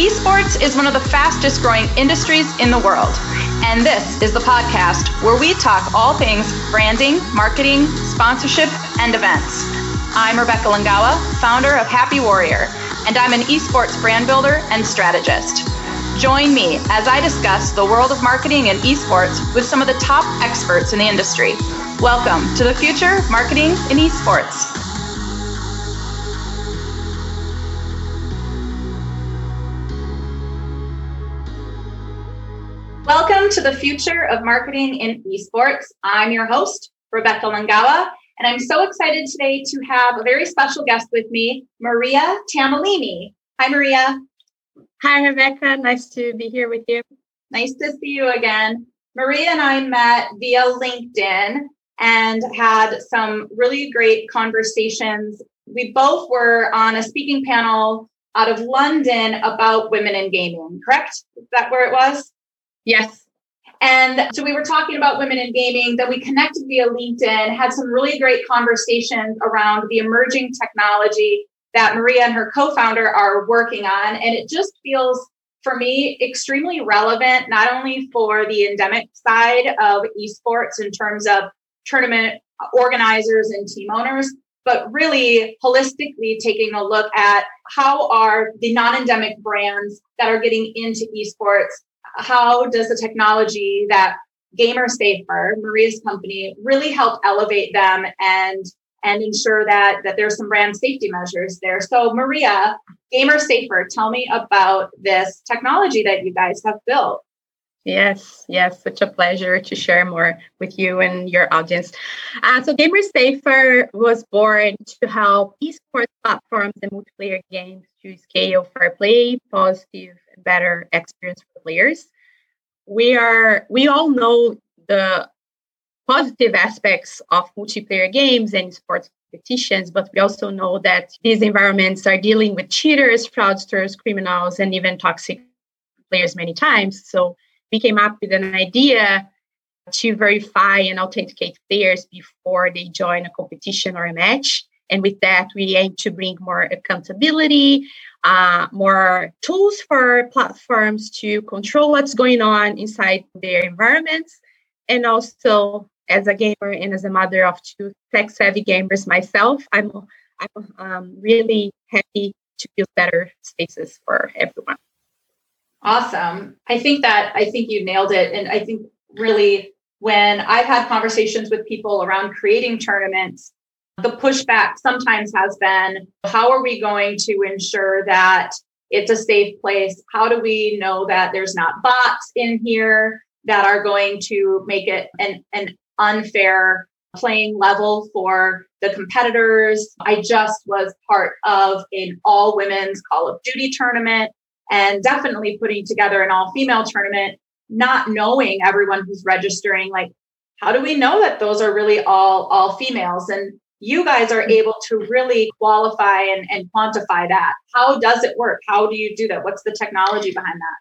Esports is one of the fastest growing industries in the world. And this is the podcast where we talk all things branding, marketing, sponsorship, and events. I'm Rebecca Longawa, founder of Happy Warrior, and I'm an esports brand builder and strategist. Join me as I discuss the world of marketing and esports with some of the top experts in the industry. Welcome to the future marketing in esports. Welcome to the future of marketing in esports. I'm your host, Rebecca Longawa, and I'm so excited today to have a very special guest with me, Maria Tamellini. Hi, Maria. Hi, Rebecca. Nice to be here with you. Nice to see you again. Maria and I met via LinkedIn and had some really great conversations. We both were on a speaking panel out of London about women in gaming, correct? Is that where it was? Yes. And so we were talking about women in gaming, then we connected via LinkedIn, had some really great conversations around the emerging technology that Maria and her co founder are working on. And it just feels, for me, extremely relevant, not only for the endemic side of esports in terms of tournament organizers and team owners, but really holistically taking a look at how are the non endemic brands that are getting into esports how does the technology that Gamer Safer, Maria's company, really help elevate them and and ensure that that there's some brand safety measures there. So Maria, Gamer Safer, tell me about this technology that you guys have built. Yes, yes, such a pleasure to share more with you and your audience. Uh, so, Gamer Safer was born to help esports platforms and multiplayer games to scale fair play, positive, and better experience for players. We are we all know the positive aspects of multiplayer games and sports competitions, but we also know that these environments are dealing with cheaters, fraudsters, criminals, and even toxic players many times. So we came up with an idea to verify and authenticate players before they join a competition or a match. And with that, we aim to bring more accountability, uh, more tools for platforms to control what's going on inside their environments. And also, as a gamer and as a mother of two tech savvy gamers myself, I'm, I'm um, really happy to build better spaces for everyone. Awesome. I think that I think you nailed it. And I think really when I've had conversations with people around creating tournaments, the pushback sometimes has been how are we going to ensure that it's a safe place? How do we know that there's not bots in here that are going to make it an, an unfair playing level for the competitors? I just was part of an all women's Call of Duty tournament and definitely putting together an all female tournament, not knowing everyone who's registering, like, how do we know that those are really all all females? And you guys are able to really qualify and, and quantify that. How does it work? How do you do that? What's the technology behind that?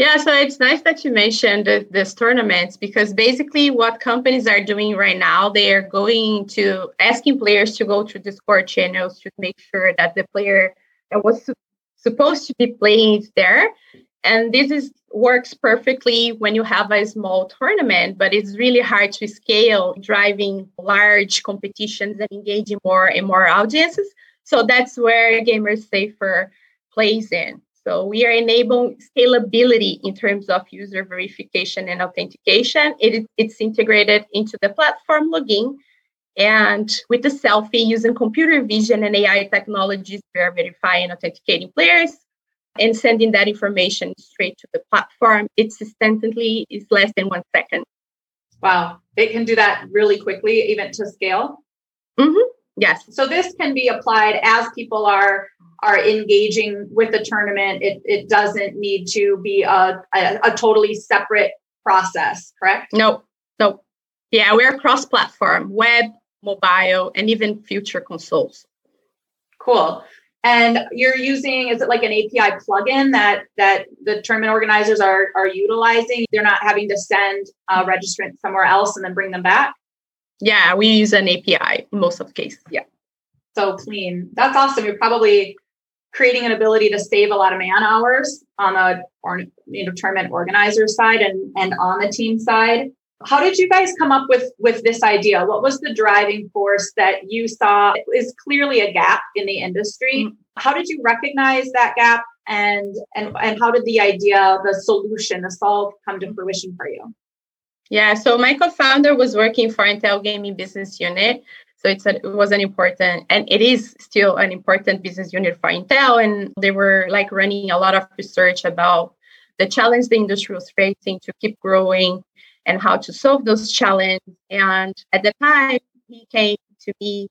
Yeah, so it's nice that you mentioned this tournaments because basically what companies are doing right now, they are going to asking players to go to Discord channels to make sure that the player that was supposed to be playing there. And this is works perfectly when you have a small tournament, but it's really hard to scale driving large competitions and engaging more and more audiences. So that's where Gamer Safer plays in. So we are enabling scalability in terms of user verification and authentication. It, it's integrated into the platform login and with the selfie using computer vision and AI technologies, we are verifying authenticating players and sending that information straight to the platform. It's instantly, it's less than one second. Wow. It can do that really quickly, even to scale. Mm-hmm. Yes. So this can be applied as people are are engaging with the tournament. It, it doesn't need to be a, a, a totally separate process, correct? No, no. Yeah, we're cross platform, web, mobile, and even future consoles. Cool. And you're using is it like an API plugin that that the tournament organizers are are utilizing? They're not having to send a registrant somewhere else and then bring them back. Yeah, we use an API most of the cases. Yeah. So clean. That's awesome. You're probably creating an ability to save a lot of man hours on the or, you know, tournament organizer side and, and on the team side. How did you guys come up with with this idea? What was the driving force that you saw is clearly a gap in the industry? Mm-hmm. How did you recognize that gap and and and how did the idea, the solution, the solve come to fruition for you? Yeah, so my co-founder was working for Intel Gaming Business Unit. So it's a, it was an important and it is still an important business unit for Intel. And they were like running a lot of research about the challenge the industry was facing to keep growing and how to solve those challenges. And at the time, he came to me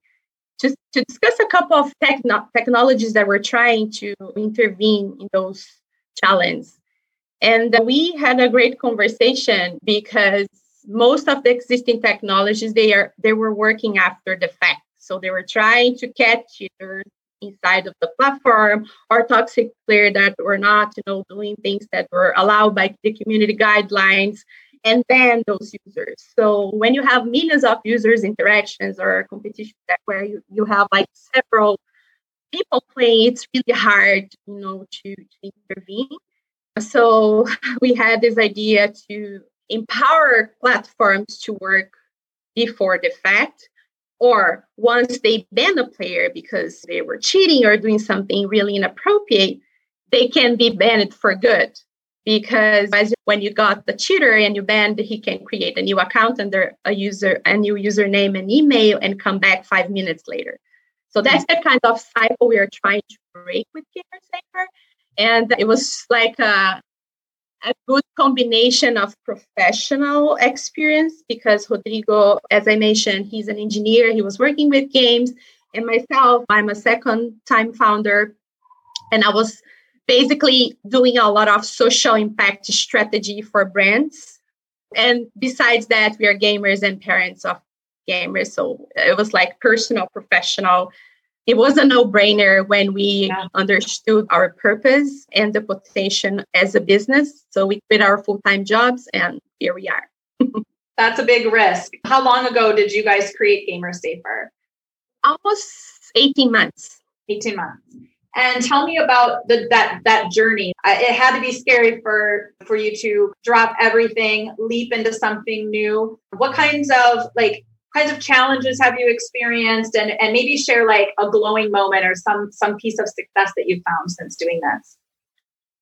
just to discuss a couple of techno- technologies that were trying to intervene in those challenges. And we had a great conversation because most of the existing technologies they are they were working after the fact. So they were trying to catch cheaters inside of the platform or toxic player that were not, you know, doing things that were allowed by the community guidelines and ban those users. So when you have millions of users interactions or competitions where you, you have like several people playing, it's really hard, you know, to, to intervene. So we had this idea to empower platforms to work before the fact or once they ban a player because they were cheating or doing something really inappropriate, they can be banned for good because when you got the cheater and you banned, he can create a new account under a user, a new username and email, and come back five minutes later. So that's the kind of cycle we are trying to break with GamerSafer. And it was like a, a good combination of professional experience because Rodrigo, as I mentioned, he's an engineer, he was working with games. And myself, I'm a second time founder. And I was basically doing a lot of social impact strategy for brands. And besides that, we are gamers and parents of gamers. So it was like personal, professional. It was a no brainer when we yeah. understood our purpose and the potential as a business. So we quit our full time jobs and here we are. That's a big risk. How long ago did you guys create Gamer Safer? Almost 18 months. 18 months and tell me about the, that that journey. It had to be scary for for you to drop everything leap into something new. What kinds of like kinds of challenges have you experienced? And and maybe share like a glowing moment or some some piece of success that you found since doing this.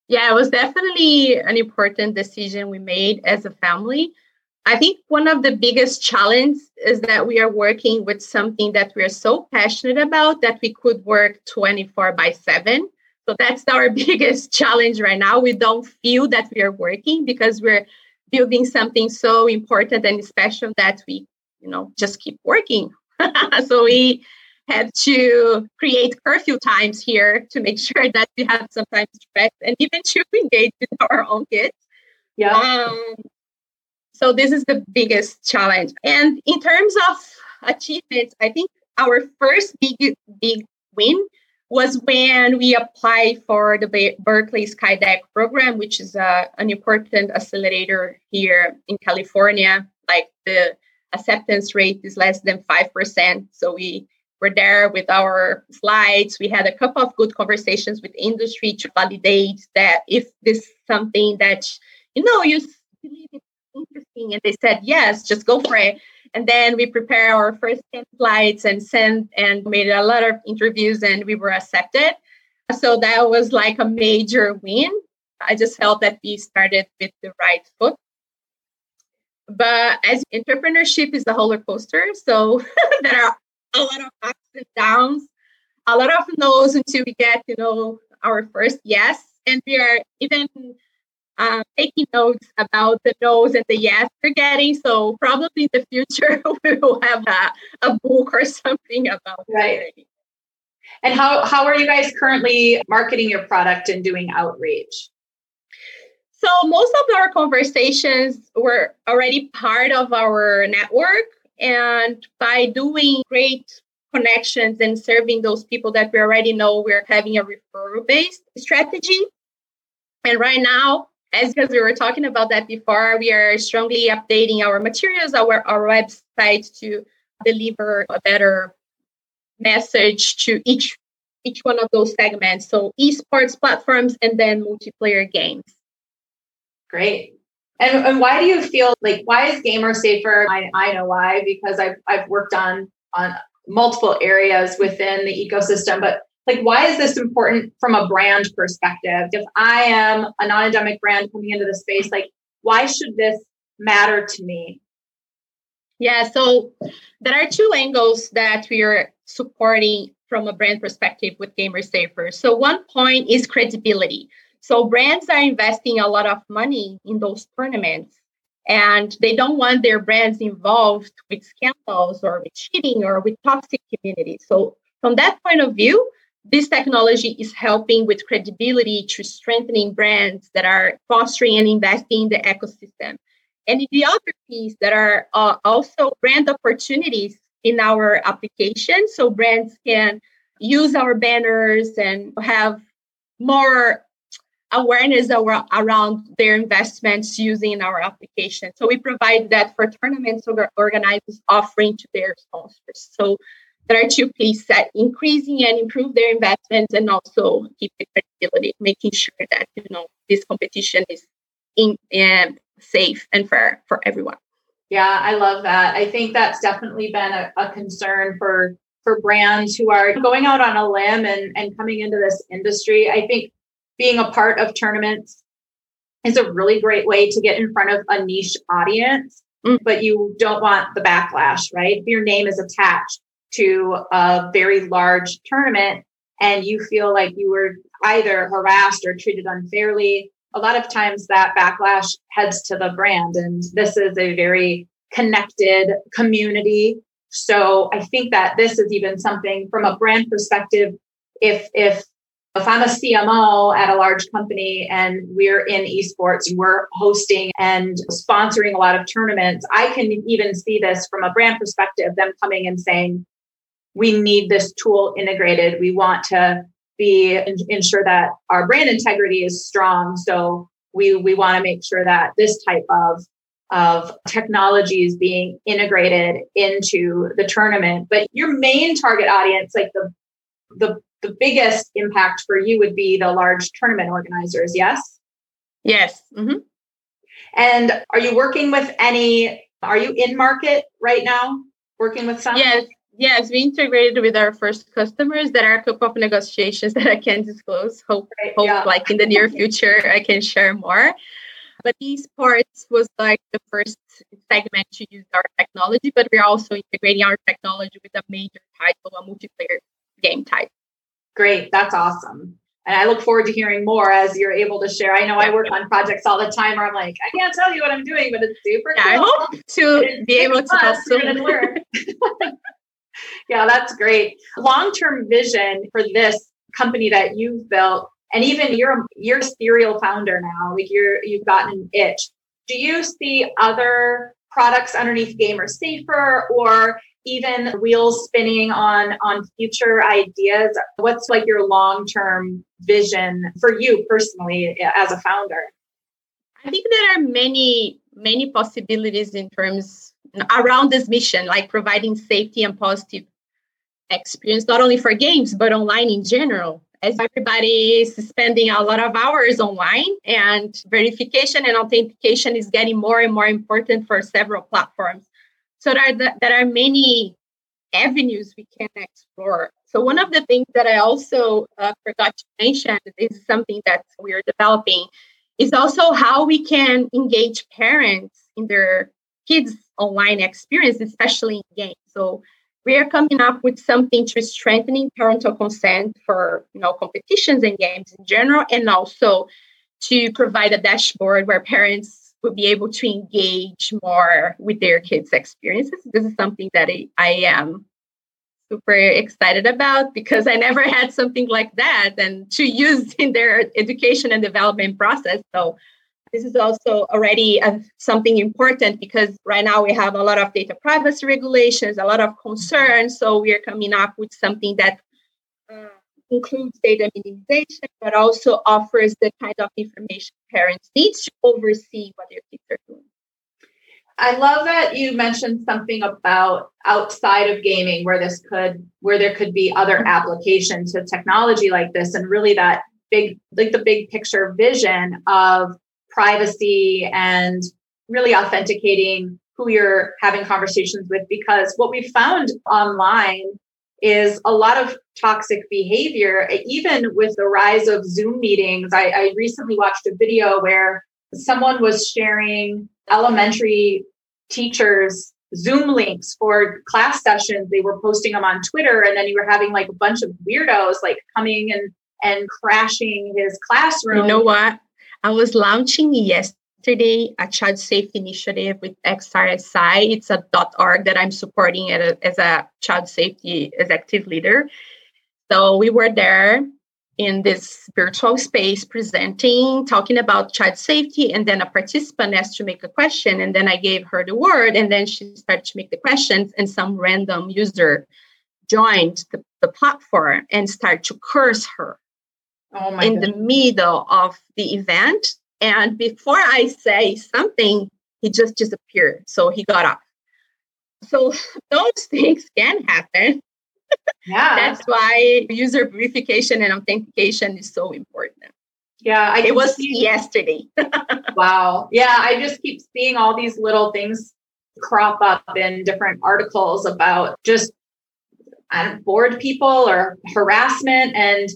Yeah it was definitely an important decision we made as a family I think one of the biggest challenges is that we are working with something that we are so passionate about that we could work 24 by 7. So that's our biggest challenge right now. We don't feel that we are working because we're building something so important and special that we, you know, just keep working. so we had to create curfew times here to make sure that we have some time to rest and even to engage with our own kids. Yeah. Um, so this is the biggest challenge. And in terms of achievements, I think our first big big win was when we applied for the Berkeley Skydeck program, which is a, uh, an important accelerator here in California. Like the acceptance rate is less than 5%. So we were there with our slides. We had a couple of good conversations with industry to validate that if this is something that, you know, you believe interesting and they said yes just go for it. And then we prepare our first 10 slides and sent and made a lot of interviews and we were accepted. So that was like a major win. I just felt that we started with the right foot. But as entrepreneurship is a roller coaster so there are a lot of ups and downs. A lot of no's until we get you know our first yes. And we are even um, taking notes about the no's and the yes we're getting. So probably in the future we will have a, a book or something about right. And how how are you guys currently marketing your product and doing outreach? So most of our conversations were already part of our network. And by doing great connections and serving those people that we already know, we're having a referral based strategy. And right now, as because we were talking about that before, we are strongly updating our materials, our, our website to deliver a better message to each each one of those segments. So esports platforms and then multiplayer games. Great. And, and why do you feel like why is gamer safer? I, I know why because I've I've worked on on multiple areas within the ecosystem, but like why is this important from a brand perspective? If I am a non-endemic brand coming into the space, like why should this matter to me? Yeah, so there are two angles that we are supporting from a brand perspective with Gamer Safer. So one point is credibility. So brands are investing a lot of money in those tournaments and they don't want their brands involved with scandals or with cheating or with toxic communities. So from that point of view, this technology is helping with credibility to strengthening brands that are fostering and investing in the ecosystem. And the other piece that are uh, also brand opportunities in our application. So brands can use our banners and have more awareness around their investments using our application. So we provide that for tournaments or organizers offering to their sponsors. So there are two pieces that increasing and improve their investments and also keep the credibility, making sure that you know this competition is in and safe and fair for everyone. Yeah, I love that. I think that's definitely been a, a concern for for brands who are going out on a limb and, and coming into this industry. I think being a part of tournaments is a really great way to get in front of a niche audience, mm. but you don't want the backlash, right? If your name is attached to a very large tournament and you feel like you were either harassed or treated unfairly, a lot of times that backlash heads to the brand. And this is a very connected community. So I think that this is even something from a brand perspective. If, if if I'm a CMO at a large company and we're in esports we're hosting and sponsoring a lot of tournaments, I can even see this from a brand perspective, them coming and saying, we need this tool integrated. We want to be ensure that our brand integrity is strong. So we we want to make sure that this type of of technology is being integrated into the tournament. But your main target audience, like the the the biggest impact for you would be the large tournament organizers, yes? Yes. Mm-hmm. And are you working with any, are you in market right now? Working with some? Yes. Yes, we integrated with our first customers. There are a couple of negotiations that I can disclose. Hope, hope yeah. like in the near future, I can share more. But esports was like the first segment to use our technology, but we're also integrating our technology with a major title, a multiplayer game type. Great. That's awesome. And I look forward to hearing more as you're able to share. I know I work on projects all the time where I'm like, I can't tell you what I'm doing, but it's super yeah, cool. I hope to be able to help soon. yeah, that's great. Long-term vision for this company that you've built, and even you're you're a serial founder now, like you're you've gotten an itch. Do you see other products underneath Gamer Safer or even wheels spinning on on future ideas what's like your long-term vision for you personally as a founder i think there are many many possibilities in terms around this mission like providing safety and positive experience not only for games but online in general as everybody is spending a lot of hours online and verification and authentication is getting more and more important for several platforms so there are, the, there are many avenues we can explore. So one of the things that I also uh, forgot to mention is something that we are developing is also how we can engage parents in their kids' online experience, especially in games. So we are coming up with something to strengthening parental consent for you know competitions and games in general, and also to provide a dashboard where parents will be able to engage more with their kids' experiences. This is something that I, I am super excited about because I never had something like that and to use in their education and development process. So this is also already uh, something important because right now we have a lot of data privacy regulations, a lot of concerns. So we are coming up with something that uh, includes data minimization, but also offers the kind of information parents need to oversee what their kids are doing. I love that you mentioned something about outside of gaming where this could where there could be other applications to technology like this and really that big like the big picture vision of privacy and really authenticating who you're having conversations with because what we found online is a lot of toxic behavior even with the rise of zoom meetings I, I recently watched a video where someone was sharing elementary teachers Zoom links for class sessions. They were posting them on Twitter, and then you were having like a bunch of weirdos like coming and and crashing his classroom. You know what? I was launching yesterday a child safe initiative with XRSI. It's a .org that I'm supporting as a child safety executive leader. So we were there in this virtual space presenting, talking about child safety, and then a participant asked to make a question, and then I gave her the word, and then she started to make the questions, and some random user joined the, the platform and started to curse her oh in goodness. the middle of the event. And before I say something, he just disappeared. So he got up. So those things can happen yeah. That's why user verification and authentication is so important. Yeah, I it was see- yesterday. wow. Yeah, I just keep seeing all these little things crop up in different articles about just um, bored people or harassment and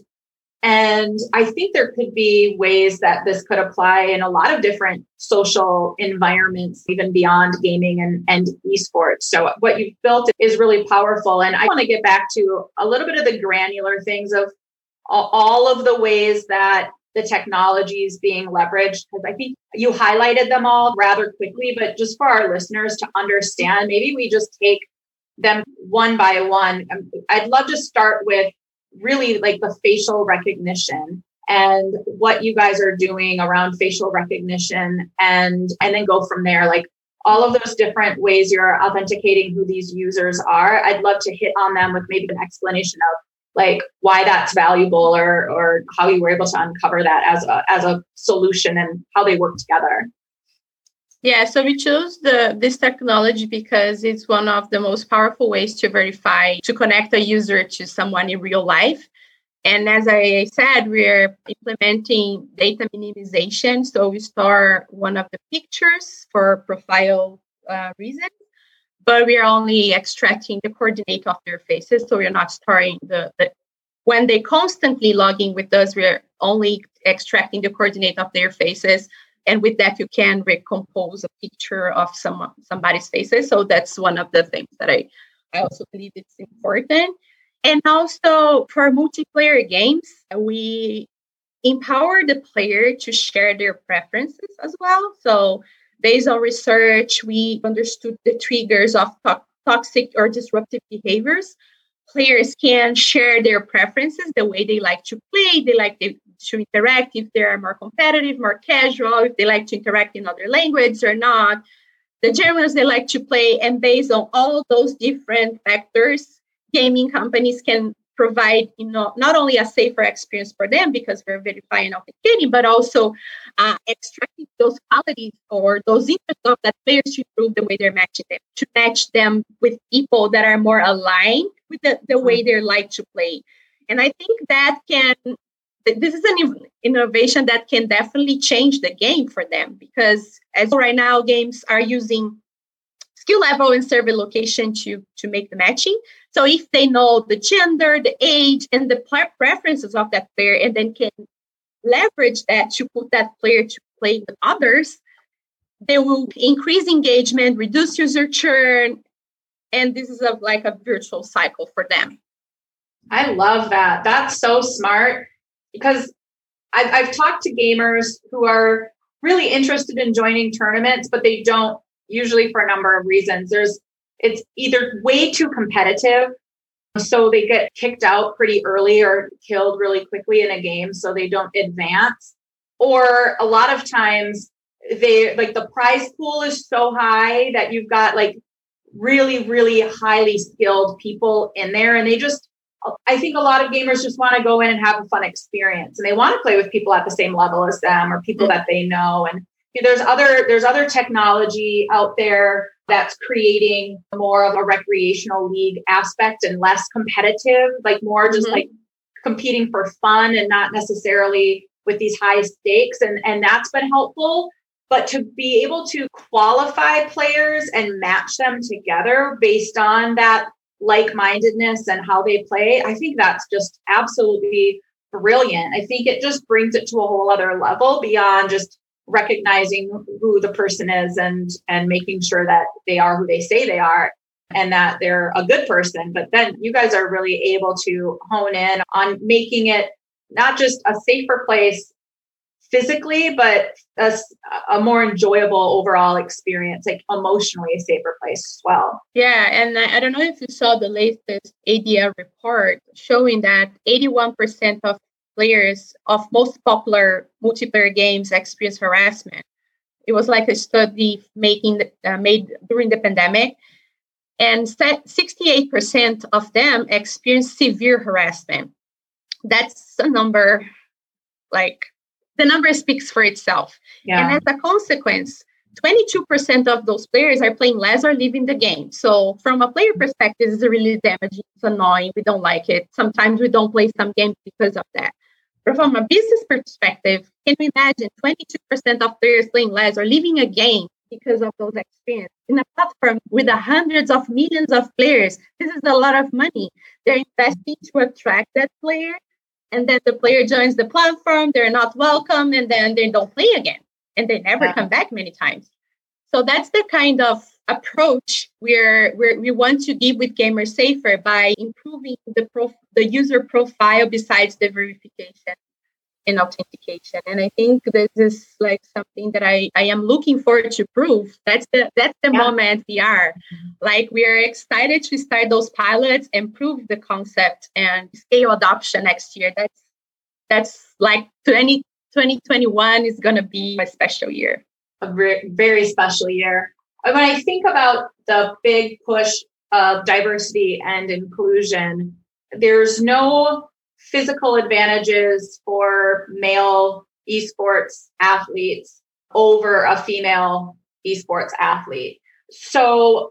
and I think there could be ways that this could apply in a lot of different social environments, even beyond gaming and, and esports. So, what you've built is really powerful. And I want to get back to a little bit of the granular things of all of the ways that the technology is being leveraged. Because I think you highlighted them all rather quickly, but just for our listeners to understand, maybe we just take them one by one. Um, I'd love to start with really like the facial recognition and what you guys are doing around facial recognition and and then go from there. Like all of those different ways you're authenticating who these users are i'd love to hit on them with maybe an explanation of like why that's valuable or or how you were able to uncover that as a as a solution and how they work together yeah, so we chose the this technology because it's one of the most powerful ways to verify to connect a user to someone in real life. And as I said, we're implementing data minimization. So we store one of the pictures for profile uh, reasons, but we are only extracting the coordinate of their faces. So we're not storing the, the when they constantly logging with us, we're only extracting the coordinate of their faces and with that you can recompose a picture of some somebody's faces. So that's one of the things that i i also believe it's important. And also for multiplayer games we empower the player to share their preferences as well. So based on research we understood the triggers of to- toxic or disruptive behaviors. Players can share their preferences, the way they like to play, they like to interact, if they're more competitive, more casual, if they like to interact in other languages or not, the genres they like to play. And based on all those different factors, gaming companies can provide you know not only a safer experience for them because we're verifying authenticating but also uh, extracting those qualities or those interests of that players to improve the way they're matching them to match them with people that are more aligned with the, the way they like to play and i think that can this is an innovation that can definitely change the game for them because as right now games are using skill level and server location to to make the matching so if they know the gender, the age, and the preferences of that player, and then can leverage that to put that player to play with others, they will increase engagement, reduce user churn, and this is a, like a virtual cycle for them. I love that. That's so smart because I've, I've talked to gamers who are really interested in joining tournaments, but they don't usually for a number of reasons. There's it's either way too competitive so they get kicked out pretty early or killed really quickly in a game so they don't advance or a lot of times they like the prize pool is so high that you've got like really really highly skilled people in there and they just i think a lot of gamers just want to go in and have a fun experience and they want to play with people at the same level as them or people mm-hmm. that they know and there's other there's other technology out there that's creating more of a recreational league aspect and less competitive, like more just mm-hmm. like competing for fun and not necessarily with these high stakes. And, and that's been helpful. But to be able to qualify players and match them together based on that like mindedness and how they play, I think that's just absolutely brilliant. I think it just brings it to a whole other level beyond just recognizing who the person is and and making sure that they are who they say they are and that they're a good person but then you guys are really able to hone in on making it not just a safer place physically but a, a more enjoyable overall experience like emotionally a safer place as well yeah and I, I don't know if you saw the latest ADL report showing that 81% of players of most popular multiplayer games experience harassment. It was like a study making uh, made during the pandemic, and 68% of them experienced severe harassment. That's a number, like the number speaks for itself. Yeah. And as a consequence, 22% of those players are playing less or leaving the game. So, from a player perspective, it's really damaging. It's annoying. We don't like it. Sometimes we don't play some games because of that. But from a business perspective, can you imagine 22% of players playing less or leaving a game because of those experiences in a platform with the hundreds of millions of players? This is a lot of money. They're investing to attract that player, and then the player joins the platform, they're not welcome, and then they don't play again, and they never yeah. come back many times. So that's the kind of approach where, where we want to give with Gamer Safer by improving the prof- the user profile besides the verification and authentication. And I think this is like something that I, I am looking forward to prove. That's the that's the yeah. moment we are. Mm-hmm. Like we are excited to start those pilots and prove the concept and scale adoption next year. That's that's like 20, 2021 is gonna be a special year. A very, very special year when I think about the big push of diversity and inclusion, there's no physical advantages for male esports athletes over a female esports athlete. So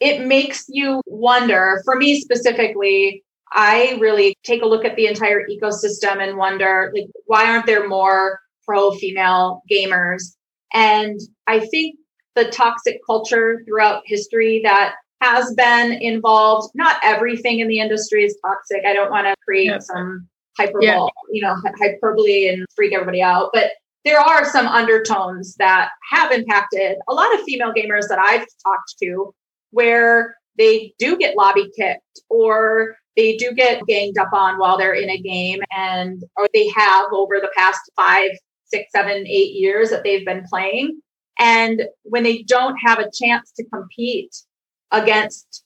it makes you wonder, for me specifically, I really take a look at the entire ecosystem and wonder like why aren't there more pro female gamers? And I think the toxic culture throughout history that has been involved. Not everything in the industry is toxic. I don't want to create some hyperbole, yeah. you know, hyperbole and freak everybody out, but there are some undertones that have impacted a lot of female gamers that I've talked to where they do get lobby kicked or they do get ganged up on while they're in a game and or they have over the past five six seven eight years that they've been playing and when they don't have a chance to compete against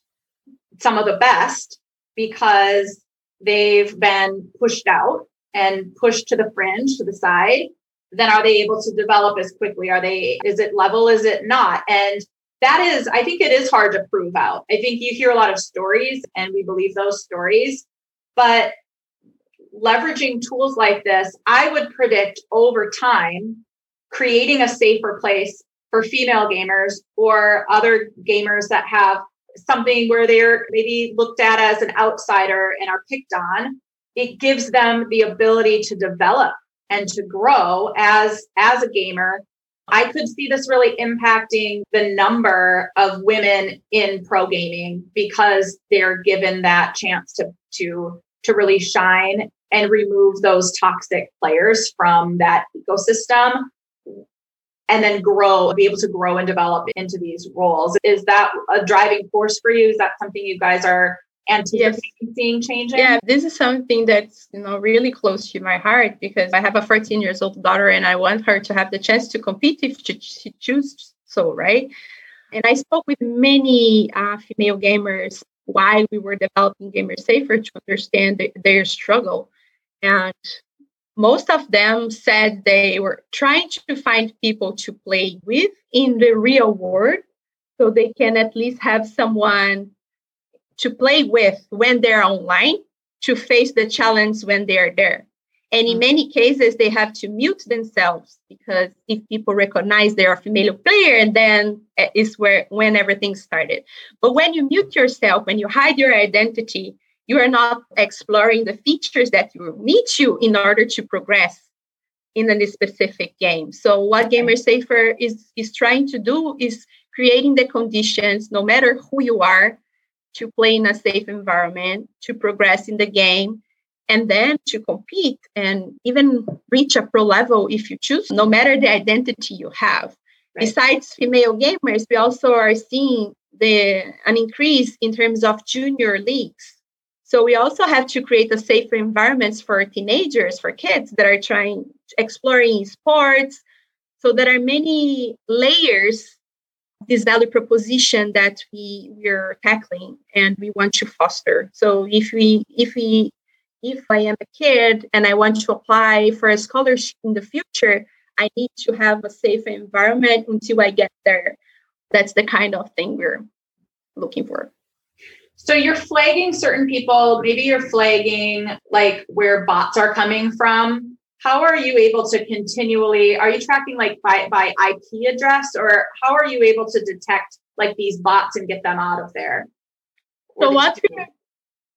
some of the best because they've been pushed out and pushed to the fringe, to the side, then are they able to develop as quickly? Are they, is it level? Is it not? And that is, I think it is hard to prove out. I think you hear a lot of stories and we believe those stories, but leveraging tools like this, I would predict over time creating a safer place for female gamers or other gamers that have something where they're maybe looked at as an outsider and are picked on it gives them the ability to develop and to grow as as a gamer. I could see this really impacting the number of women in pro gaming because they're given that chance to to to really shine and remove those toxic players from that ecosystem and then grow, be able to grow and develop into these roles. Is that a driving force for you? Is that something you guys are anticipating yes. seeing changing? Yeah, this is something that's you know really close to my heart because I have a 14 years old daughter and I want her to have the chance to compete if she, chooses so, right? And I spoke with many uh, female gamers while we were developing Gamer Safer to understand the, their struggle. And most of them said they were trying to find people to play with in the real world so they can at least have someone to play with when they're online to face the challenge when they're there And in mm. many cases, they have to mute themselves because if people recognize they are a female player, and then is where when everything started. But when you mute yourself, when you hide your identity, you are not exploring the features that you need to in order to progress in a specific game. So what Gamer Safer is is trying to do is creating the conditions, no matter who you are, to play in a safe environment, to progress in the game, and then to compete and even reach a pro level if you choose, no matter the identity you have. Right. Besides female gamers, we also are seeing the an increase in terms of junior leagues. So we also have to create a safer environments for teenagers, for kids that are trying exploring sports. So there are many layers this value proposition that we we're tackling and we want to foster. So if we if we if I am a kid and I want to apply for a scholarship in the future, I need to have a safe environment until I get there. That's the kind of thing we're looking for. So you're flagging certain people, maybe you're flagging like where bots are coming from. How are you able to continually are you tracking like by by IP address or how are you able to detect like these bots and get them out of there? so what we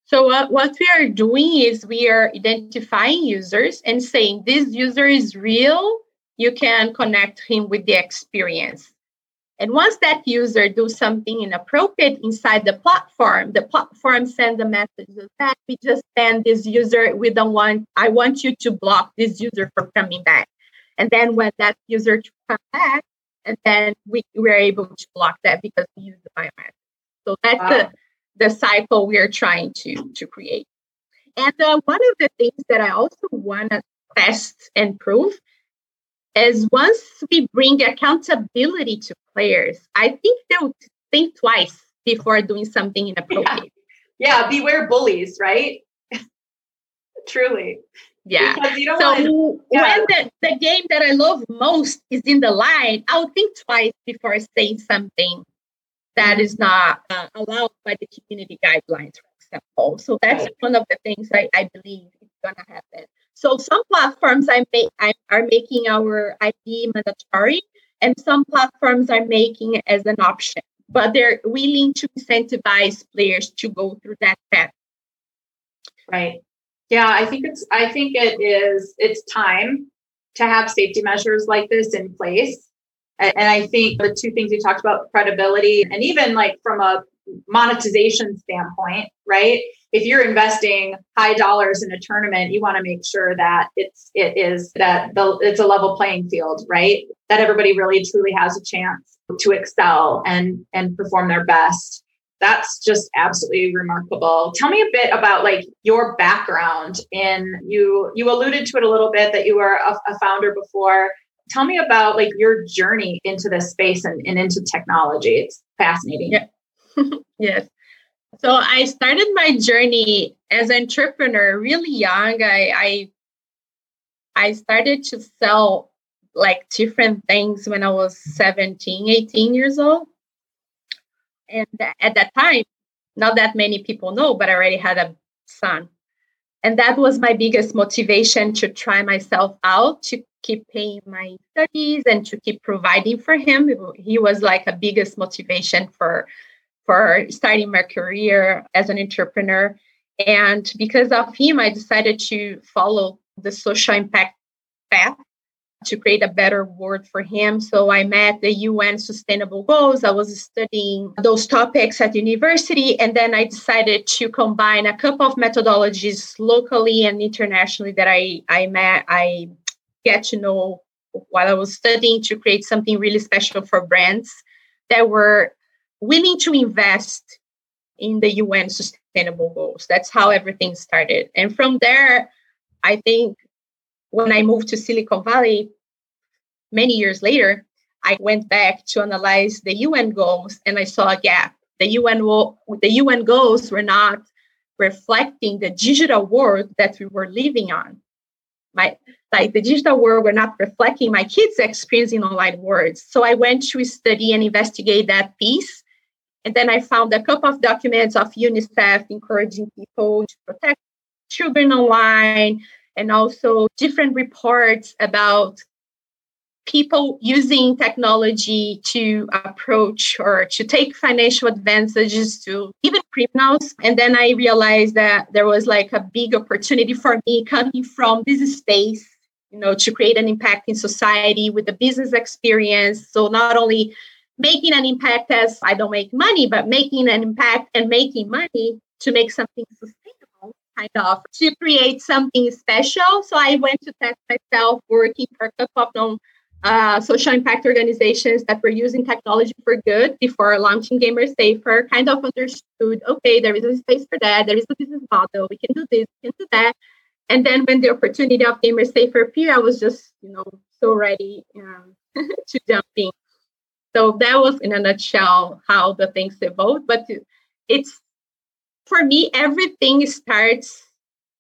so what, what we are doing is we are identifying users and saying this user is real. You can connect him with the experience. And once that user does something inappropriate inside the platform, the platform sends a message that we just send this user, we don't want, I want you to block this user from coming back. And then when that user comes back, and then we we're able to block that because we use the biometric. So that's wow. the the cycle we are trying to to create. And uh, one of the things that I also want to test and prove is once we bring accountability to players, I think they'll think twice before doing something inappropriate. Yeah, yeah beware bullies, right? Truly. Yeah. so to, yeah. when the, the game that I love most is in the line, I'll think twice before saying something that is not uh, allowed by the community guidelines, for example. So that's right. one of the things I, I believe is going to happen. So some platforms I make I, are making our ID mandatory, and some platforms are making it as an option, but they're willing to incentivize players to go through that path. Right. Yeah, I think it's I think it is it's time to have safety measures like this in place and I think the two things you talked about credibility and even like from a monetization standpoint, right? If you're investing high dollars in a tournament, you want to make sure that it's it is that the it's a level playing field, right? That everybody really truly has a chance to excel and and perform their best. That's just absolutely remarkable. Tell me a bit about like your background in you you alluded to it a little bit that you were a, a founder before tell me about like your journey into this space and, and into technology it's fascinating yeah. yes. So i started my journey as an entrepreneur really young. I, I i started to sell like different things when i was 17 18 years old. And at that time not that many people know but i already had a son. And that was my biggest motivation to try myself out to keep paying my studies and to keep providing for him. He was like a biggest motivation for for starting my career as an entrepreneur and because of him i decided to follow the social impact path to create a better world for him. So I met the UN Sustainable Goals. I was studying those topics at university, and then I decided to combine a couple of methodologies locally and internationally that I I met I get to know while I was studying to create something really special for brands that were willing to invest in the UN Sustainable Goals. That's how everything started, and from there, I think when I moved to Silicon Valley many years later, I went back to analyze the UN goals and I saw a gap. The UN, the UN goals were not reflecting the digital world that we were living on. My like the digital world were not reflecting my kids' experience in online worlds. So I went to study and investigate that piece. And then I found a couple of documents of UNICEF encouraging people to protect children online, and also different reports about people using technology to approach or to take financial advantages to even criminals. And then I realized that there was like a big opportunity for me coming from this space, you know, to create an impact in society with the business experience. So not only making an impact as I don't make money, but making an impact and making money to make something sustainable, kind of to create something special. So I went to test myself working for a couple of uh, social impact organizations that were using technology for good before launching Gamer Safer kind of understood okay, there is a space for that, there is a business model, we can do this, we can do that. And then when the opportunity of Gamer Safer appeared, I was just, you know, so ready um, to jump in. So that was in a nutshell how the things evolved. But it's for me, everything starts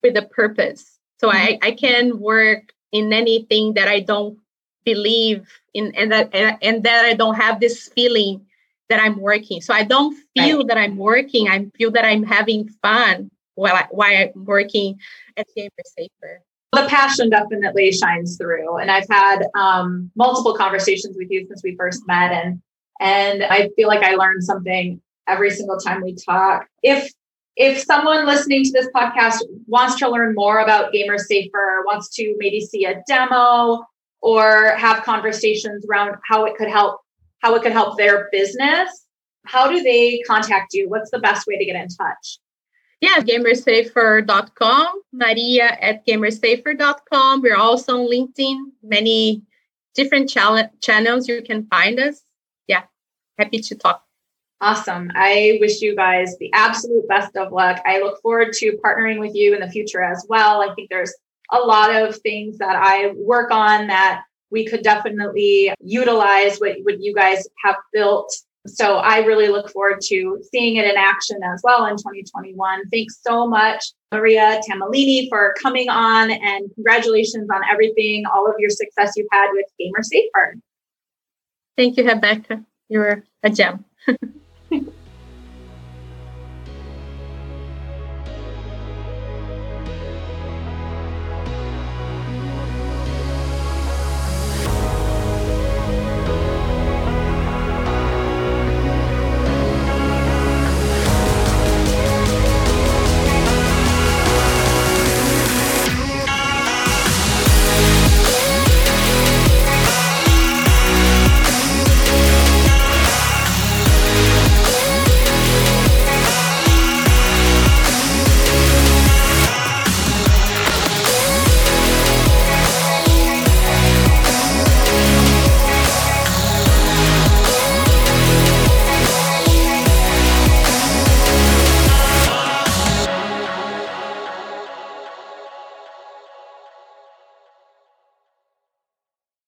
with a purpose. So mm-hmm. I, I can work in anything that I don't believe in and that and that I don't have this feeling that I'm working. So I don't feel right. that I'm working. I feel that I'm having fun while, I, while I'm working at Gamer Safer. The passion definitely shines through, and I've had um, multiple conversations with you since we first met, and and I feel like I learned something every single time we talk. If if someone listening to this podcast wants to learn more about Gamer Safer, wants to maybe see a demo, or have conversations around how it could help how it could help their business how do they contact you? What's the best way to get in touch yeah gamersafer.com maria at gamersafer.com we're also on linkedin. Many different channels you can find us. Yeah happy to talk. Awesome. I wish you guys the absolute best of luck. I look forward to partnering with you in the future as well. I think there's a lot of things that I work on that we could definitely utilize what, what you guys have built. So I really look forward to seeing it in action as well in 2021. Thanks so much, Maria Tamellini, for coming on and congratulations on everything, all of your success you've had with Gamer Safer. Thank you, Rebecca. You're a gem.